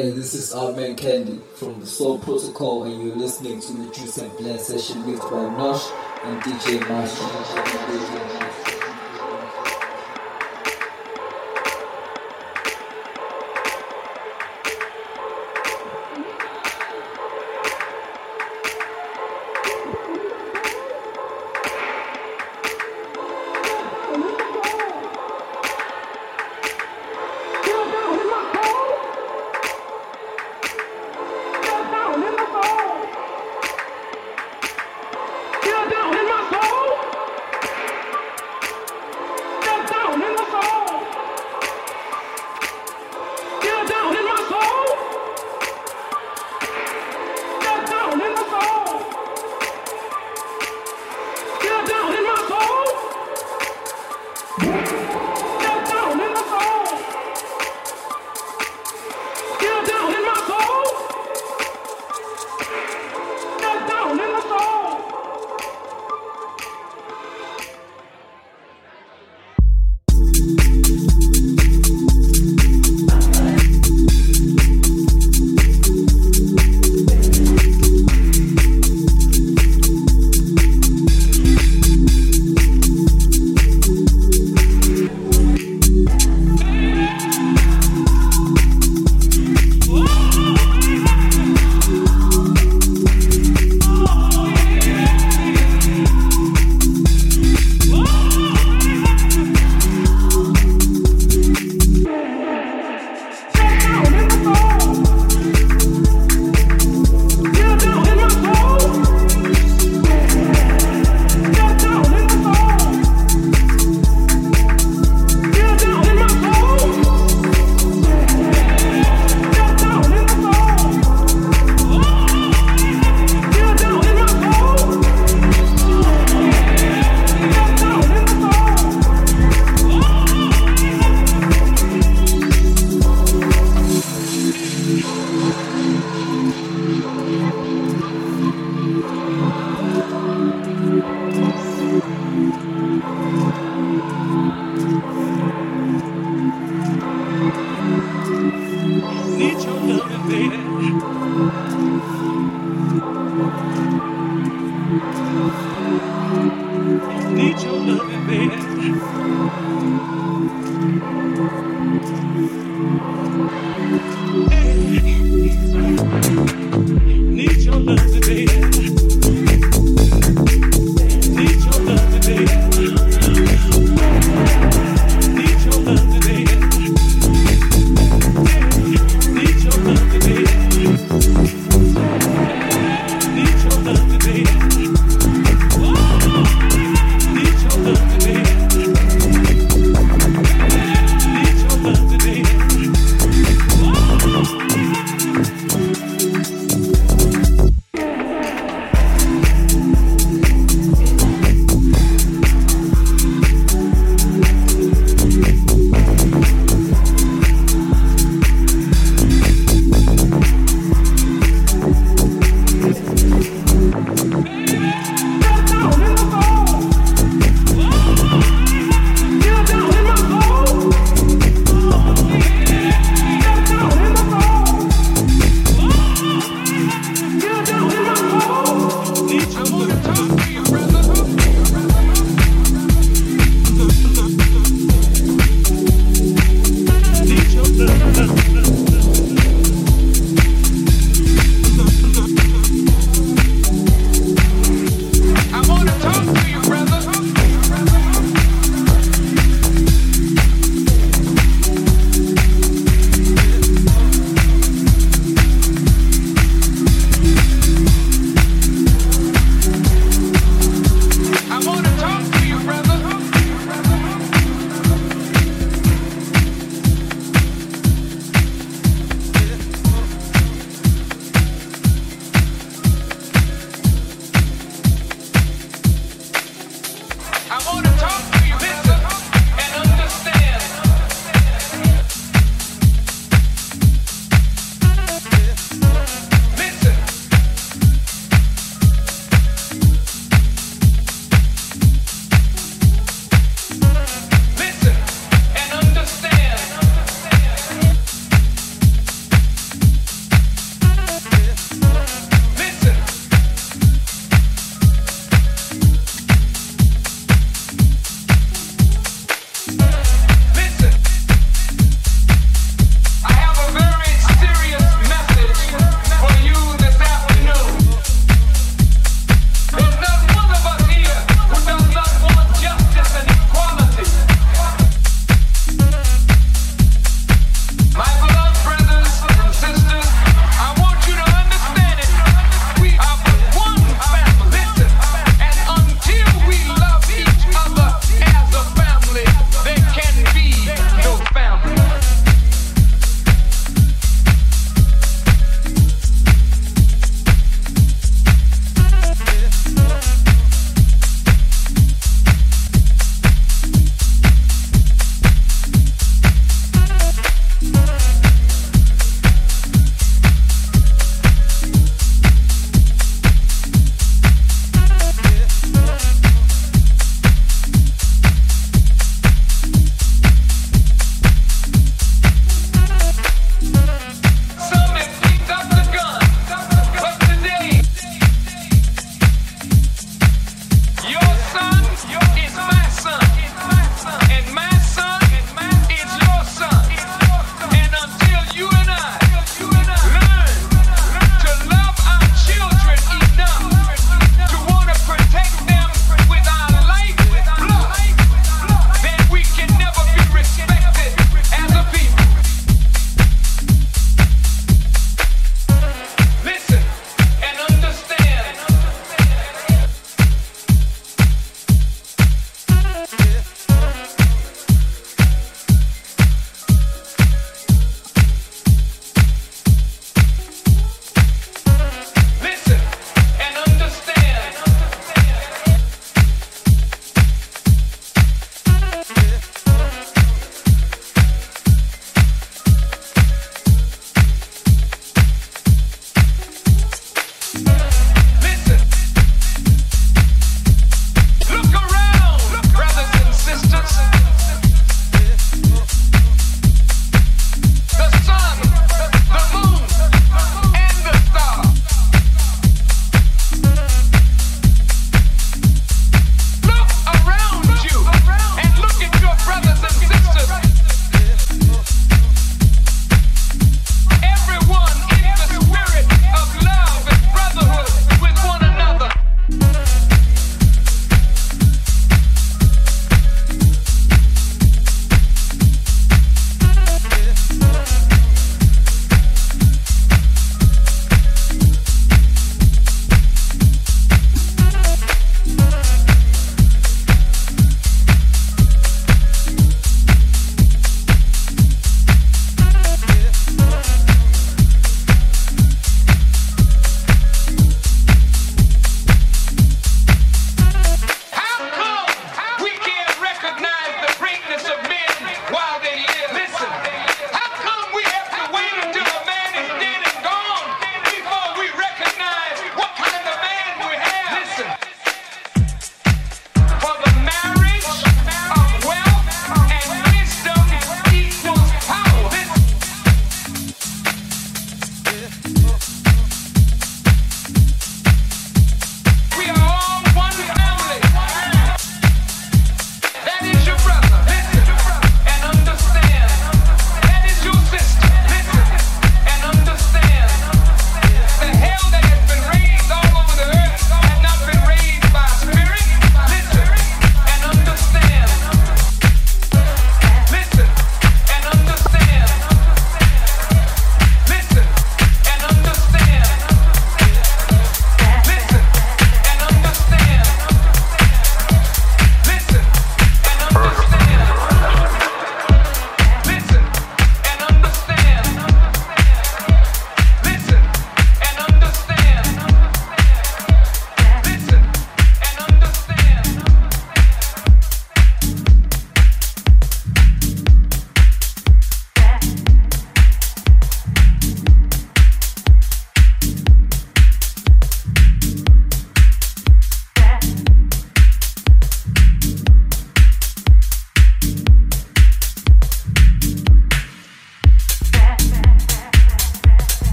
Hey, this is our man Candy from the Soul Protocol, and you're listening to the Juice and Blend session mixed by Nosh and DJ Marshall.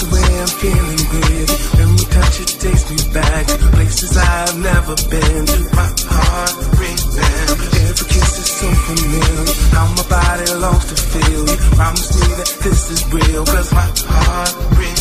the way I'm feeling with it. When we touch it takes me back to places I've never been. My heart rhythm. Every kiss is so familiar. How my body longs to feel you. Promise me that this is real. Cause my heart rhythm.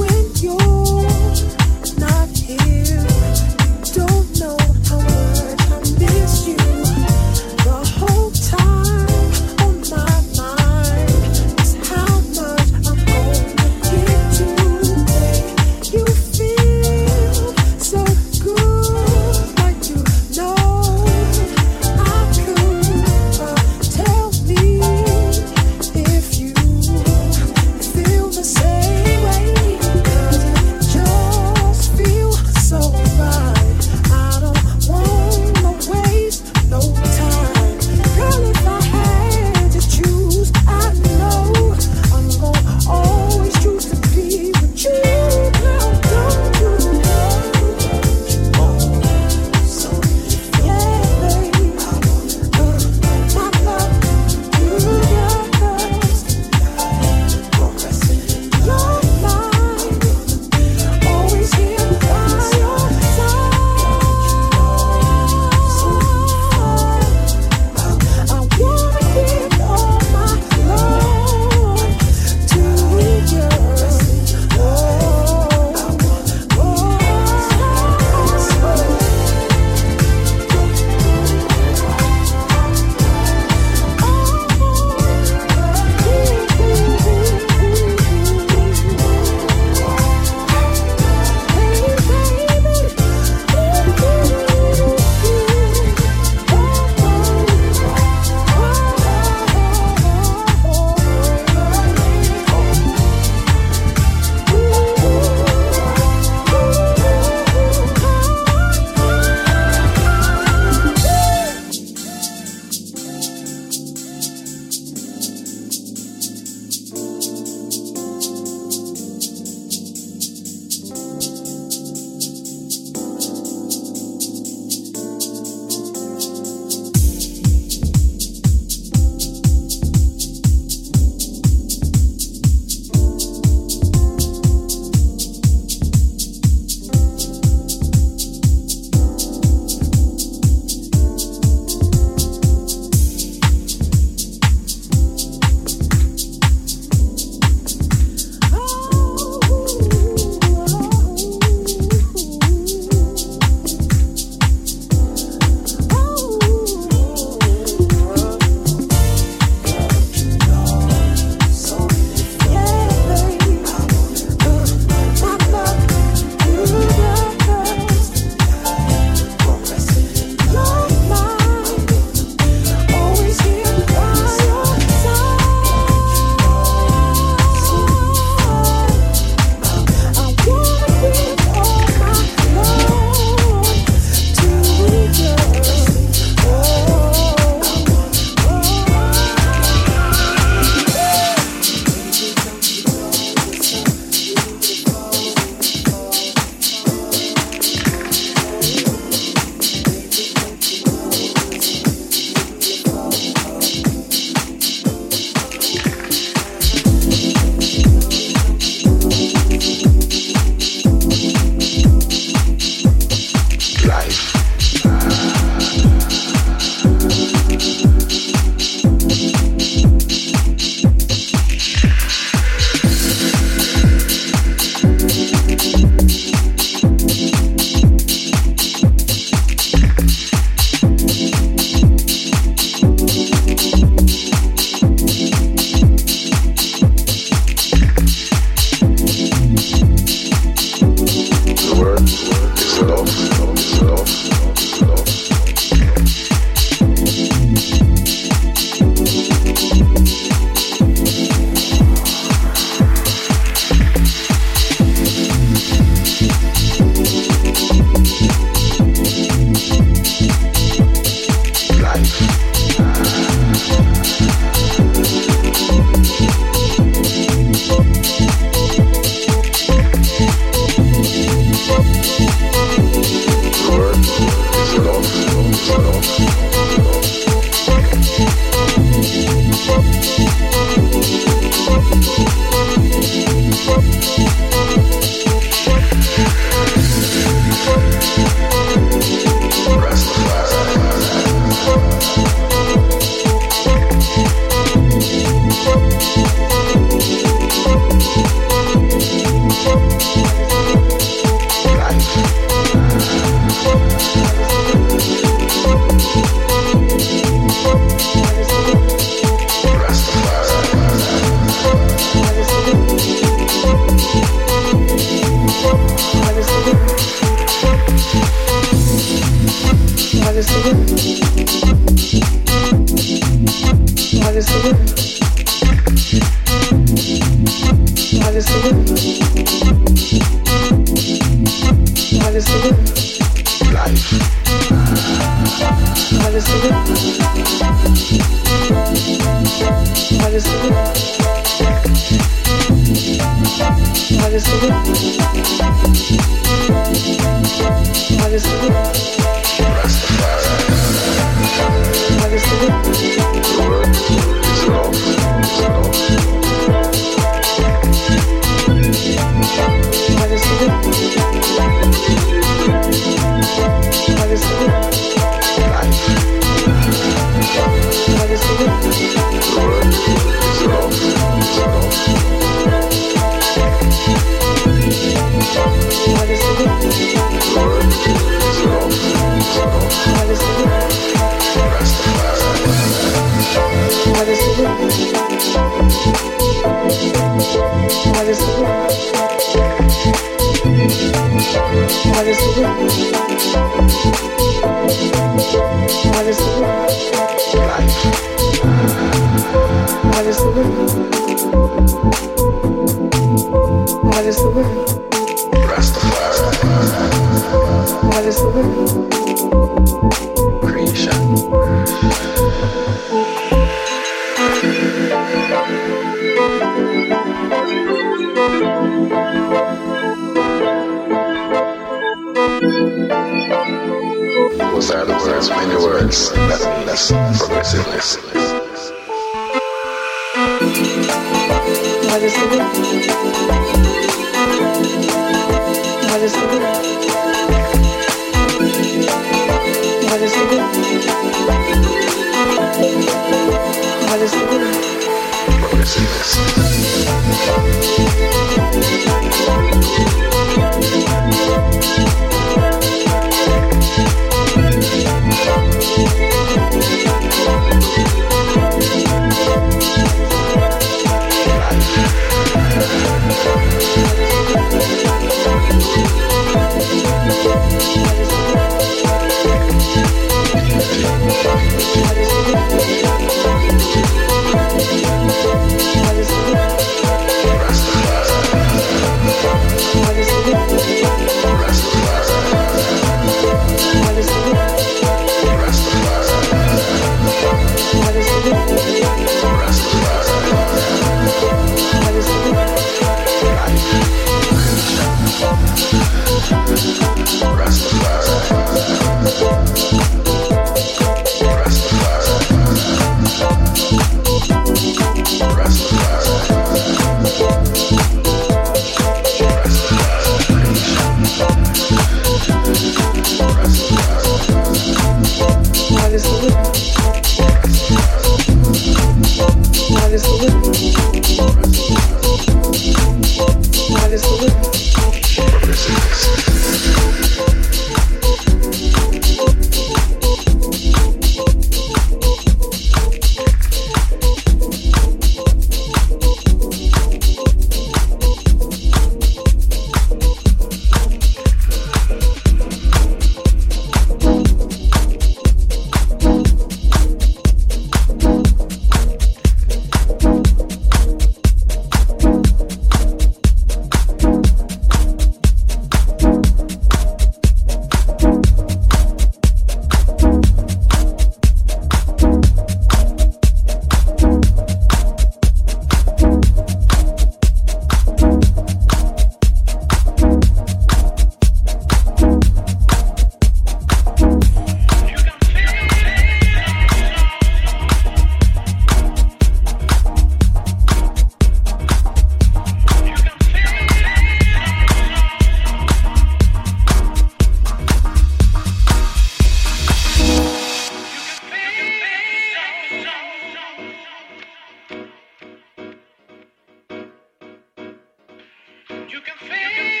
You can feel.